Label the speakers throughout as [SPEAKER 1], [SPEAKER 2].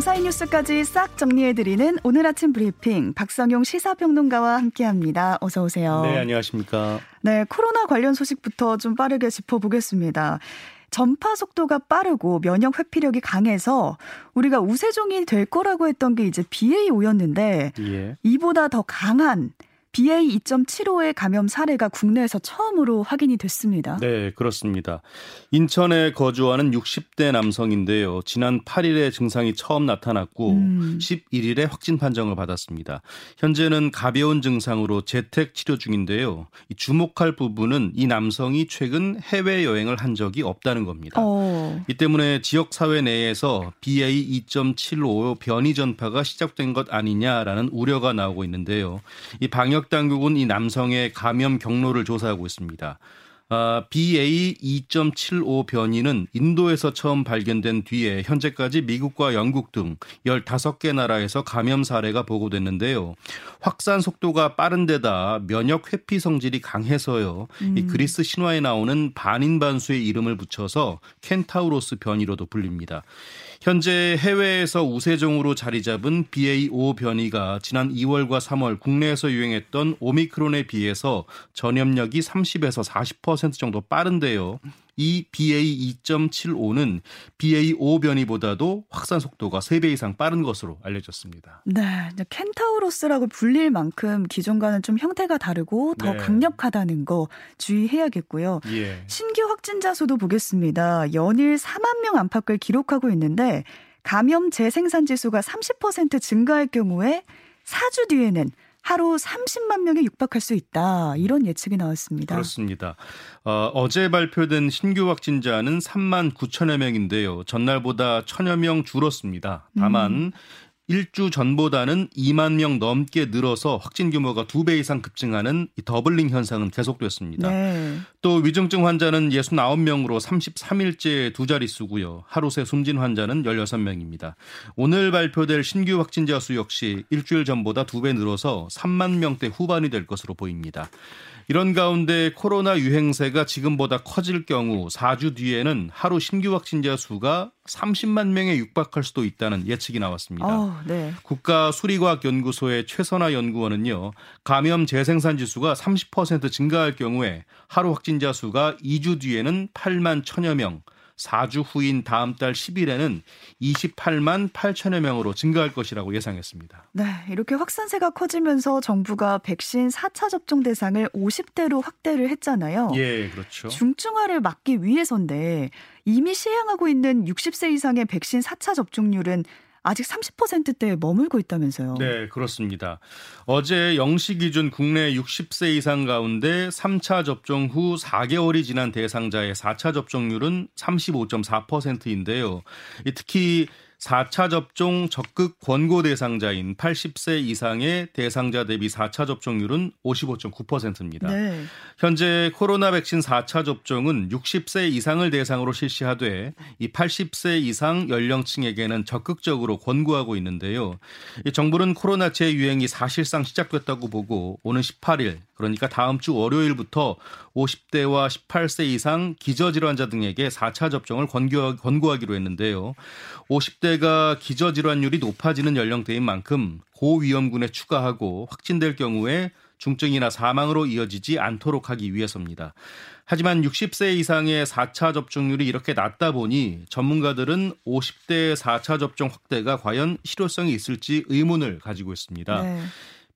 [SPEAKER 1] 밤사이 뉴스까지 싹 정리해드리는 오늘 아침 브리핑 박성용 시사평론가와 함께합니다. 어서 오세요.
[SPEAKER 2] 네, 안녕하십니까.
[SPEAKER 1] 네, 코로나 관련 소식부터 좀 빠르게 짚어보겠습니다. 전파 속도가 빠르고 면역 회피력이 강해서 우리가 우세종이 될 거라고 했던 게 이제 BA5였는데 예. 이보다 더 강한 BA2.75의 감염 사례가 국내에서 처음으로 확인이 됐습니다.
[SPEAKER 2] 네, 그렇습니다. 인천에 거주하는 60대 남성인데요. 지난 8일에 증상이 처음 나타났고 음. 11일에 확진 판정을 받았습니다. 현재는 가벼운 증상으로 재택 치료 중인데요. 주목할 부분은 이 남성이 최근 해외 여행을 한 적이 없다는 겁니다. 어. 이 때문에 지역 사회 내에서 BA2.75 변이 전파가 시작된 것 아니냐라는 우려가 나오고 있는데요. 이 방역 방역 당국은 이 남성의 감염 경로를 조사하고 있습니다. 아, BA2.75 변이는 인도에서 처음 발견된 뒤에 현재까지 미국과 영국 등 15개 나라에서 감염 사례가 보고됐는데요. 확산 속도가 빠른 데다 면역 회피 성질이 강해서요. 음. 이 그리스 신화에 나오는 반인반수의 이름을 붙여서 켄타우로스 변이로도 불립니다. 현재 해외에서 우세종으로 자리 잡은 BA5 변이가 지난 2월과 3월 국내에서 유행했던 오미크론에 비해서 전염력이 30에서 40% 정도 빠른데요. 이 BA2.75는 BA5 변이보다도 확산 속도가 3배 이상 빠른 것으로 알려졌습니다.
[SPEAKER 1] 네, 켄타우로스라고 불릴 만큼 기존과는 좀 형태가 다르고 더 네. 강력하다는 거 주의해야겠고요. 예. 신규 확진자 수도 보겠습니다. 연일 4만 명 안팎을 기록하고 있는데 감염 재생산 지수가 30% 증가할 경우에 4주 뒤에는 하루 30만 명에 육박할 수 있다. 이런 예측이 나왔습니다.
[SPEAKER 2] 그렇습니다. 어, 제 발표된 신규 확진자는 3만 9천여 명인데요. 전날보다 천여 명 줄었습니다. 다만 음. 일주 전보다는 2만 명 넘게 늘어서 확진 규모가 두배 이상 급증하는 더블링 현상은 계속됐습니다. 네. 또 위중증 환자는 69명으로 33일째 두 자릿수고요. 하루 새 숨진 환자는 16명입니다. 오늘 발표될 신규 확진자 수 역시 일주일 전보다 두배 늘어서 3만 명대 후반이 될 것으로 보입니다. 이런 가운데 코로나 유행세가 지금보다 커질 경우 4주 뒤에는 하루 신규 확진자 수가 30만 명에 육박할 수도 있다는 예측이 나왔습니다. 어, 네. 국가수리과학연구소의 최선화 연구원은요, 감염 재생산 지수가 30% 증가할 경우에 하루 확진자 수가 2주 뒤에는 8만 1천여 명, 4주 후인 다음 달 10일에는 28만 8천여 명으로 증가할 것이라고 예상했습니다.
[SPEAKER 1] 네, 이렇게 확산세가 커지면서 정부가 백신 4차 접종 대상을 50대로 확대를 했잖아요.
[SPEAKER 2] 예, 그렇죠.
[SPEAKER 1] 중증화를 막기 위해서인데 이미 시행하고 있는 60세 이상의 백신 4차 접종률은 아직 30%대에 머물고 있다면서요.
[SPEAKER 2] 네, 그렇습니다. 어제 0시 기준 국내 60세 이상 가운데 3차 접종 후 4개월이 지난 대상자의 4차 접종률은 35.4%인데요. 특히 4차 접종 적극 권고 대상자인 80세 이상의 대상자 대비 4차 접종률은 55.9%입니다. 네. 현재 코로나 백신 4차 접종은 60세 이상을 대상으로 실시하되 이 80세 이상 연령층에게는 적극적으로 권고하고 있는데요. 정부는 코로나 재유행이 사실상 시작됐다고 보고 오는 18일 그러니까 다음 주 월요일부터 50대와 18세 이상 기저질환자 등에게 4차 접종을 권고 하기로 했는데요. 50대가 기저질환율이 높아지는 연령대인 만큼 고위험군에 추가하고 확진될 경우에 중증이나 사망으로 이어지지 않도록 하기 위해서입니다. 하지만 60세 이상의 4차 접종률이 이렇게 낮다 보니 전문가들은 50대 4차 접종 확대가 과연 실효성이 있을지 의문을 가지고 있습니다. 네.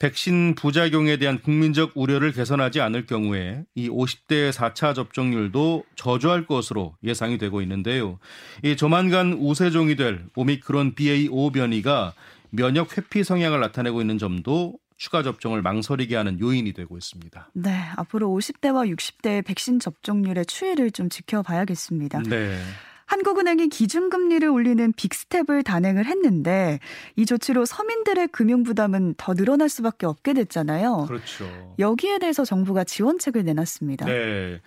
[SPEAKER 2] 백신 부작용에 대한 국민적 우려를 개선하지 않을 경우에 이 50대 4차 접종률도 저조할 것으로 예상이 되고 있는데요. 이 조만간 우세종이 될 오미크론 BA5 변이가 면역 회피 성향을 나타내고 있는 점도 추가 접종을 망설이게 하는 요인이 되고 있습니다.
[SPEAKER 1] 네, 앞으로 50대와 60대의 백신 접종률의 추이를 좀 지켜봐야겠습니다. 네. 한국은행이 기준금리를 올리는 빅스텝을 단행을 했는데 이 조치로 서민들의 금융 부담은 더 늘어날 수밖에 없게 됐잖아요.
[SPEAKER 2] 그렇죠.
[SPEAKER 1] 여기에 대해서 정부가 지원책을 내놨습니다.
[SPEAKER 2] 네.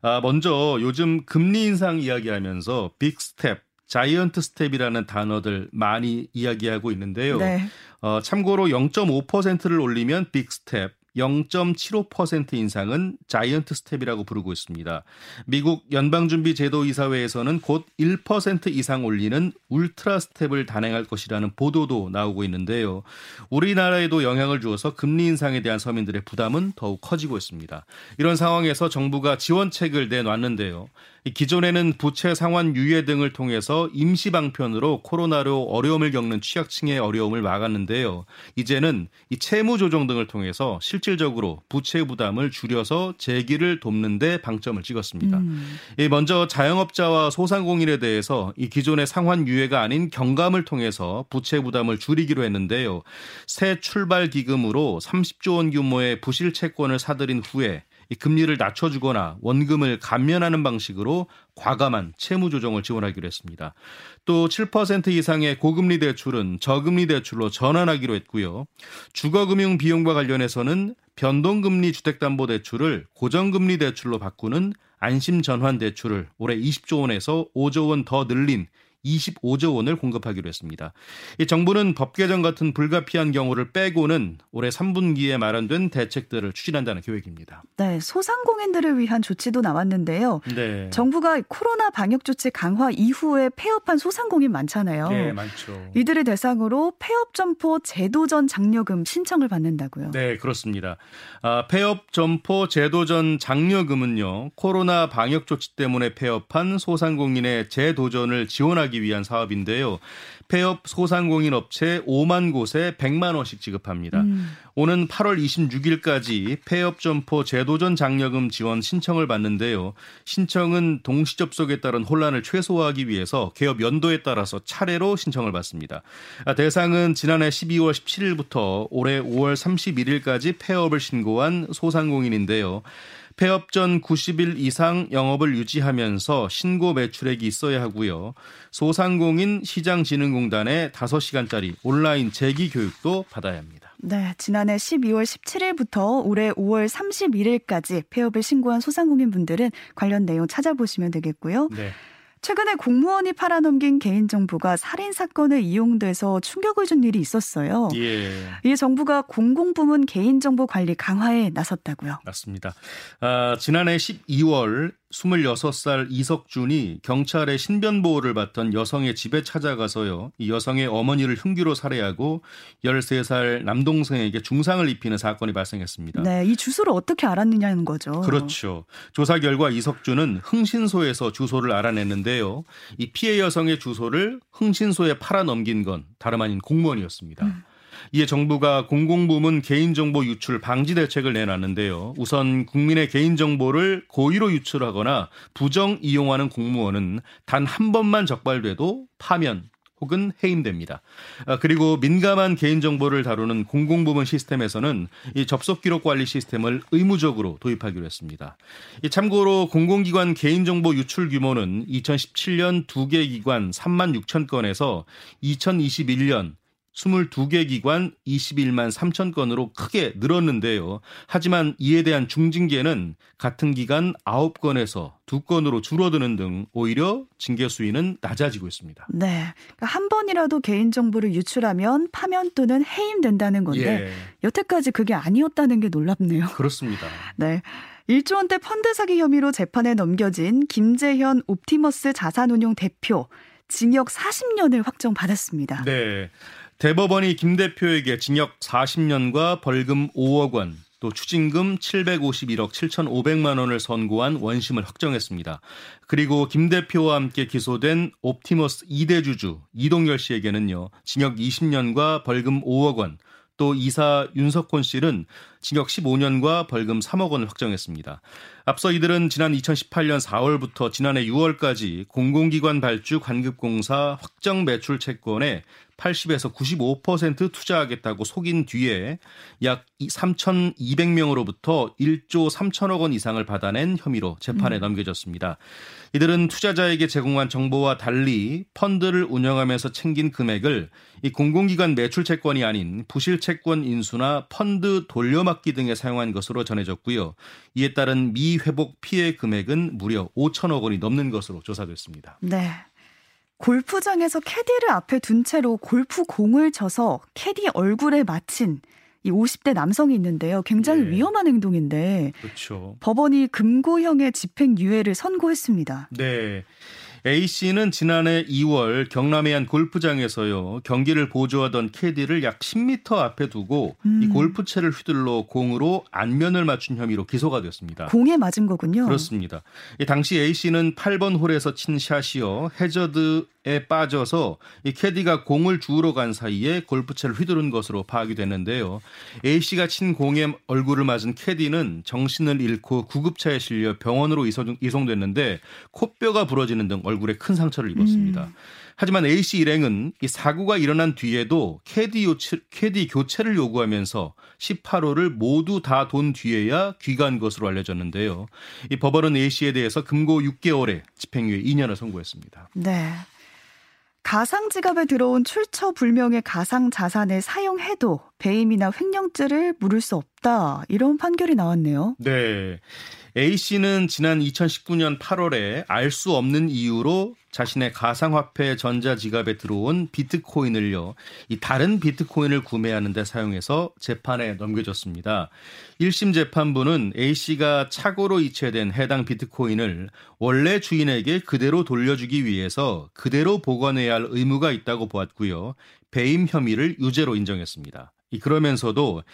[SPEAKER 2] 아, 먼저 요즘 금리 인상 이야기하면서 big step giant step이라는 단어들 많이 이야기하고 있는데요. 네. 어, 참고로 0.5%를 올리면 big step, 0.75% 인상은 giant step이라고 부르고 있습니다. 미국 연방준비제도이사회에서는 곧 1% 이상 올리는 ultra step을 단행할 것이라는 보도도 나오고 있는데요. 우리나라에도 영향을 주어서 금리 인상에 대한 서민들의 부담은 더욱 커지고 있습니다. 이런 상황에서 정부가 지원책을 내놨는데요. 기존에는 부채 상환 유예 등을 통해서 임시 방편으로 코로나로 어려움을 겪는 취약층의 어려움을 막았는데요. 이제는 이 채무 조정 등을 통해서 실질적으로 부채 부담을 줄여서 재기를 돕는 데 방점을 찍었습니다. 음. 먼저 자영업자와 소상공인에 대해서 이 기존의 상환 유예가 아닌 경감을 통해서 부채 부담을 줄이기로 했는데요. 새 출발 기금으로 30조 원 규모의 부실 채권을 사들인 후에 이 금리를 낮춰주거나 원금을 감면하는 방식으로 과감한 채무 조정을 지원하기로 했습니다. 또 7% 이상의 고금리 대출은 저금리 대출로 전환하기로 했고요. 주거금융 비용과 관련해서는 변동금리 주택담보대출을 고정금리 대출로 바꾸는 안심 전환 대출을 올해 20조 원에서 5조 원 더 늘린 25조 원을 공급하기로 했습니다. 이 정부는 법 개정 같은 불가피한 경우를 빼고는 올해 3분기에 마련된 대책들을 추진한다는 계획입니다.
[SPEAKER 1] 네, 소상공인들을 위한 조치도 나왔는데요. 네. 정부가 코로나 방역 조치 강화 이후에 폐업한 소상공인 많잖아요.
[SPEAKER 2] 네, 많죠.
[SPEAKER 1] 이들을 대상으로 폐업 점포 제도전 장려금 신청을 받는다고요.
[SPEAKER 2] 네, 그렇습니다. 아, 폐업 점포 제도전 장려금은요. 코로나 방역 조치 때문에 폐업한 소상공인의 재도전을 지원하기 지원하기 위한 사업인데요. 폐업 소상공인 업체 5만 곳에 100만 원씩 지급합니다. 음. 오는 8월 26일까지 폐업 점포 제도전 장려금 지원 신청을 받는데요. 신청은 동시 접속에 따른 혼란을 최소화하기 위해서 개업 연도에 따라서 차례로 신청을 받습니다. 아, 대상은 지난해 12월 17일부터 올해 5월 31일까지 폐업을 신고한 소상공인인데요. 폐업 전 90일 이상 영업을 유지하면서 신고 매출액이 있어야 하고요. 소상공인 시장진흥공단의 5시간짜리 온라인 재기 교육도 받아야 합니다.
[SPEAKER 1] 네, 지난해 12월 17일부터 올해 5월 31일까지 폐업을 신고한 소상공인 분들은 관련 내용 찾아보시면 되겠고요. 네. 최근에 공무원이 팔아넘긴 개인정보가 살인 사건에 이용돼서 충격을 준 일이 있었어요. 예. 이 정부가 공공부문 개인정보 관리 강화에 나섰다고요.
[SPEAKER 2] 맞습니다. 아, 지난해 12월 26살 이석준이 경찰의 신변 보호를 받던 여성의 집에 찾아가서요. 이 여성의 어머니를 흉기로 살해하고 13살 남동생에게 중상을 입히는 사건이 발생했습니다.
[SPEAKER 1] 네, 이 주소를 어떻게 알았느냐는 거죠.
[SPEAKER 2] 그렇죠. 조사 결과 이석준은 흥신소에서 주소를 알아냈는데요. 이 피해 여성의 주소를 흥신소에 팔아 넘긴 건 다름 아닌 공무원이었습니다. 음. 이에 정부가 공공부문 개인정보 유출 방지 대책을 내놨는데요. 우선 국민의 개인정보를 고의로 유출하거나 부정 이용하는 공무원은 단 한 번만 적발돼도 파면 혹은 해임됩니다. 아, 그리고 민감한 개인정보를 다루는 공공부문 시스템에서는 이 접속 기록 관리 시스템을 의무적으로 도입하기로 했습니다. 참고로 공공기관 개인정보 유출 규모는 2017년 2개 기관 3만 6천 건에서 2021년 22개 기관 21만 3천 건으로 크게 늘었는데요. 하지만 이에 대한 중징계는 같은 기간 9건에서 2건으로 줄어드는 등 오히려 징계 수위는 낮아지고 있습니다.
[SPEAKER 1] 네. 그러니까 한 번이라도 개인정보를 유출하면 파면 또는 해임된다는 건데 예. 여태까지 그게 아니었다는 게 놀랍네요.
[SPEAKER 2] 그렇습니다.
[SPEAKER 1] 네. 1조 원대 펀드 사기 혐의로 재판에 넘겨진 김재현 옵티머스 자산운용 대표 징역 40년을 확정받았습니다.
[SPEAKER 2] 네. 대법원이 김 대표에게 징역 40년과 벌금 5억 원, 또 추징금 751억 7,500만 원을 선고한 원심을 확정했습니다. 그리고 김 대표와 함께 기소된 옵티머스 2대 주주 이동열 씨에게는요. 징역 20년과 벌금 5억 원, 또 이사 윤석훈 씨는 징역 15년과 벌금 3억 원을 확정했습니다. 앞서 이들은 지난 2018년 4월부터 지난해 6월까지 공공기관 발주 관급공사 확정 매출 채권에 80에서 95% 투자하겠다고 속인 뒤에 약 3,200명으로부터 1조 3천억 원 이상을 받아낸 혐의로 재판에 음. 넘겨졌습니다. 이들은 투자자에게 제공한 정보와 달리 펀드를 운영하면서 챙긴 금액을 이 공공기관 매출 채권이 아닌 부실 채권 인수나 펀드 돌려막기 등에 사용한 것으로 전해졌고요. 이에 따른 미회복 피해 금액은 무려 5천억 원이 넘는 것으로 조사됐습니다.
[SPEAKER 1] 네. 골프장에서 캐디를 앞에 둔 채로 골프 공을 쳐서 캐디 얼굴에 맞힌 이 50대 남성이 있는데요. 굉장히 네. 위험한 행동인데 그렇죠. 법원이 금고형의 집행유예를 선고했습니다.
[SPEAKER 2] 네. A 씨는 지난해 2월 경남의 한 골프장에서요 경기를 보조하던 캐디를 약 10m 앞에 두고 음. 이 골프채를 휘둘러 공으로 안면을 맞춘 혐의로 기소가 되었습니다.
[SPEAKER 1] 공에 맞은 거군요.
[SPEAKER 2] 그렇습니다. 당시 A 씨는 8번 홀에서 친 샷이요 해저드 에 빠져서 이 캐디가 공을 주우러 간 사이에 골프채를 휘두른 것으로 파악이 됐는데요. A 씨가 친 공에 얼굴을 맞은 캐디는 정신을 잃고 구급차에 실려 병원으로 이송, 이송됐는데 코뼈가 부러지는 등 얼굴에 큰 상처를 입었습니다. 음. 하지만 A 씨 일행은 이 사고가 일어난 뒤에도 캐디, 요체, 캐디 교체를 요구하면서 18호를 모두 다 돈 뒤에야 귀가한 것으로 알려졌는데요. 이 법원은 A 씨에 대해서 금고 6개월에 집행유예 2년을 선고했습니다.
[SPEAKER 1] 네. 가상 지갑에 들어온 출처 불명의 가상 자산을 사용해도 배임이나 횡령죄를 물을 수 없다. 이런 판결이 나왔네요.
[SPEAKER 2] 네. A 씨는 지난 2019년 8월에 알 수 없는 이유로 자신의 가상화폐 전자지갑에 들어온 비트코인을요, 이 다른 비트코인을 구매하는 데 사용해서 재판에 넘겨졌습니다. 1심 재판부는 A씨가 착오로 이체된 해당 비트코인을 원래 주인에게 그대로 돌려주기 위해서 그대로 보관해야 할 의무가 있다고 보았고요. 배임 혐의를 유죄로 인정했습니다. 그러면서도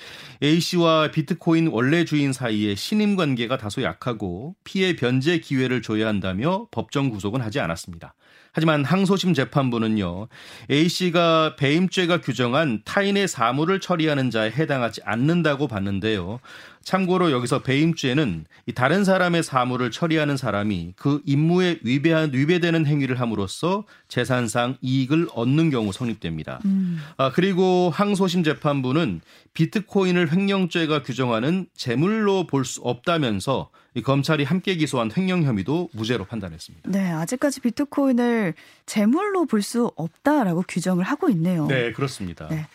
[SPEAKER 2] A씨와 비트코인 원래 주인 사이의 신임 관계가 다소 약하고 피해 변제 기회를 줘야 한다며 법정 구속은 하지 않았습니다. 하지만 항소심 재판부는요, A씨가 배임죄가 규정한 타인의 사물을 처리하는 자에 해당하지 않는다고 봤는데요. 참고로 여기서 배임죄는 다른 사람의 사물을 처리하는 사람이 그 임무에 위배한, 위배되는 행위를 함으로써 재산상 이익을 얻는 경우 성립됩니다. 음. 아, 그리고 항소심 재판부는 비트코인을 횡령죄가 규정하는 재물로 볼 수 없다면서 검찰이 함께 기소한 횡령 혐의도 무죄로 판단했습니다.
[SPEAKER 1] 네, 아직까지 비트코인을 재물로 볼 수 없다라고 규정을 하고 있네요.
[SPEAKER 2] 네, 그렇습니다. 네.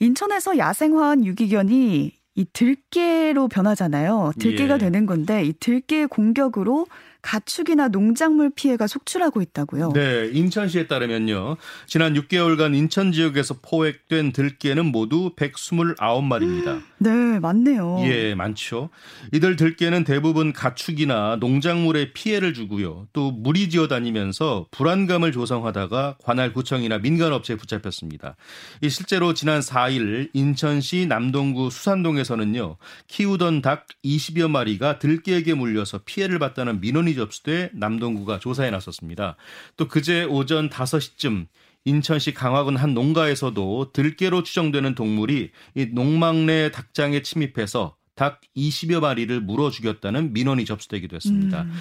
[SPEAKER 1] 인천에서 야생화한 유기견이 이 들깨로 변하잖아요. 들깨가 예. 되는 건데 이 들깨의 공격으로 가축이나 농작물 피해가 속출하고 있다고요.
[SPEAKER 2] 네, 인천시에 따르면요. 지난 6개월간 인천 지역에서 포획된 들깨는 모두 129마리입니다.
[SPEAKER 1] 네, 많네요.
[SPEAKER 2] 예, 많죠. 이들 들깨는 대부분 가축이나 농작물에 피해를 주고요. 또 무리 지어 다니면서 불안감을 조성하다가 관할 구청이나 민간업체에 붙잡혔습니다. 이 실제로 지난 4일 인천시 남동구 수산동에서는요. 키우던 닭 20여 마리가 들깨에게 물려서 피해를 봤다는 민원 이 접수돼 남동구가 조사에 나섰습니다. 또 그제 오전 5시쯤 인천시 강화군 한 농가에서도 들깨로 추정되는 동물이 이 농막 내 닭장에 침입해서 닭 20여 마리를 물어 죽였다는 민원이 접수되기도 했습니다. 음.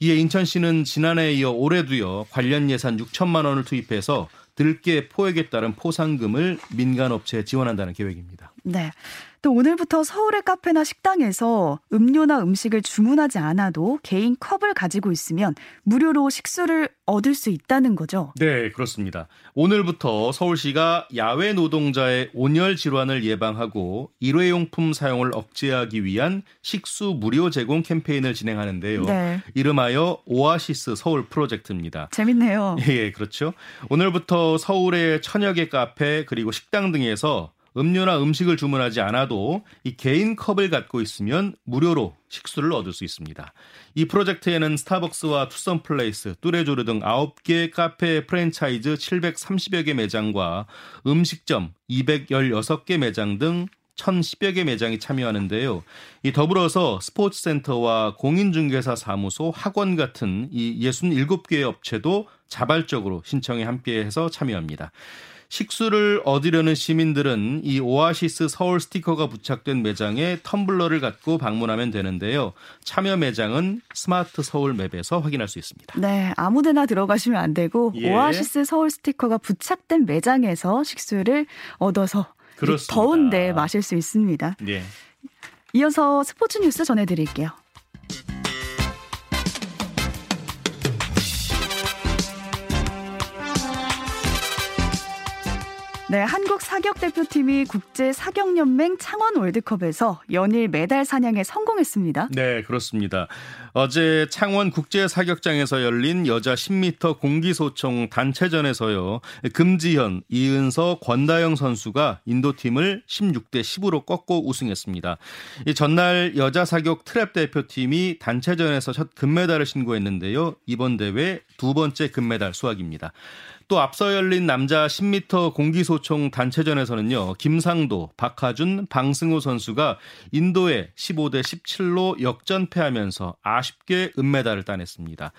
[SPEAKER 2] 이에 인천시는 지난해에 이어 올해도요 관련 예산 6천만 원을 투입해서 들깨 포획에 따른 포상금을 민간업체에 지원한다는 계획입니다.
[SPEAKER 1] 네. 또 오늘부터 서울의 카페나 식당에서 음료나 음식을 주문하지 않아도 개인 컵을 가지고 있으면 무료로 식수를 얻을 수 있다는 거죠.
[SPEAKER 2] 네, 그렇습니다. 오늘부터 서울시가 야외 노동자의 온열 질환을 예방하고 일회용품 사용을 억제하기 위한 식수 무료 제공 캠페인을 진행하는데요. 네. 이름하여 오아시스 서울 프로젝트입니다.
[SPEAKER 1] 재밌네요.
[SPEAKER 2] 예, 그렇죠. 오늘부터 서울의 천여 개 카페 그리고 식당 등에서 음료나 음식을 주문하지 않아도 이 개인 컵을 갖고 있으면 무료로 식수를 얻을 수 있습니다. 이 프로젝트에는 스타벅스와 투썸 플레이스, 뚜레쥬르 등 9개 카페 프랜차이즈 730여 개 매장과 음식점 216개 매장 등 1,010여 개 매장이 참여하는데요. 이 더불어서 스포츠센터와 공인중개사 사무소, 학원 같은 이 67개의 업체도 자발적으로 신청에 함께해서 참여합니다. 식수를 얻으려는 시민들은 이 오아시스 서울 스티커가 부착된 매장에 텀블러를 갖고 방문하면 되는데요. 참여 매장은 스마트 서울 맵에서 확인할 수 있습니다.
[SPEAKER 1] 네, 아무데나 들어가시면 안 되고 예. 오아시스 서울 스티커가 부착된 매장에서 식수를 얻어서 더운데 마실 수 있습니다. 네. 이어서 스포츠 뉴스 전해드릴게요. 네, 한국 사격 대표팀이 국제 사격 연맹 창원 월드컵에서 연일 메달 사냥에 성공했습니다.
[SPEAKER 2] 네, 그렇습니다. 어제 창원 국제 사격장에서 열린 여자 10m 공기소총 단체전에서요. 금지현, 이은서, 권다영 선수가 인도팀을 16대 10으로 꺾고 우승했습니다. 이 전날 여자 사격 트랩 대표팀이 단체전에서 첫 금메달을 신고했는데요. 이번 대회 두 번째 금메달 수확입니다. 또 앞서 열린 남자 10m 공기소총 단체전에서는요. 김상도, 박하준, 방승호 선수가 인도에 15대 17로 역전패하면서 아쉽게 은메달을 따냈습니다.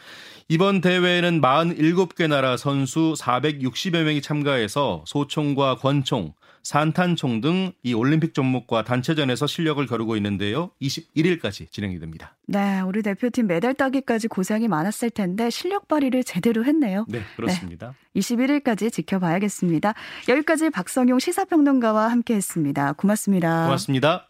[SPEAKER 2] 이번 대회에는 47개 나라 선수 460여 명이 참가해서 소총과 권총, 산탄총 등 이 올림픽 종목과 단체전에서 실력을 겨루고 있는데요. 21일까지 진행이 됩니다.
[SPEAKER 1] 네, 우리 대표팀 메달 따기까지 고생이 많았을 텐데 실력 발휘를 제대로 했네요.
[SPEAKER 2] 네, 그렇습니다.
[SPEAKER 1] 네, 21일까지 지켜봐야겠습니다. 여기까지 박성용 시사평론가와 함께했습니다. 고맙습니다.
[SPEAKER 2] 고맙습니다.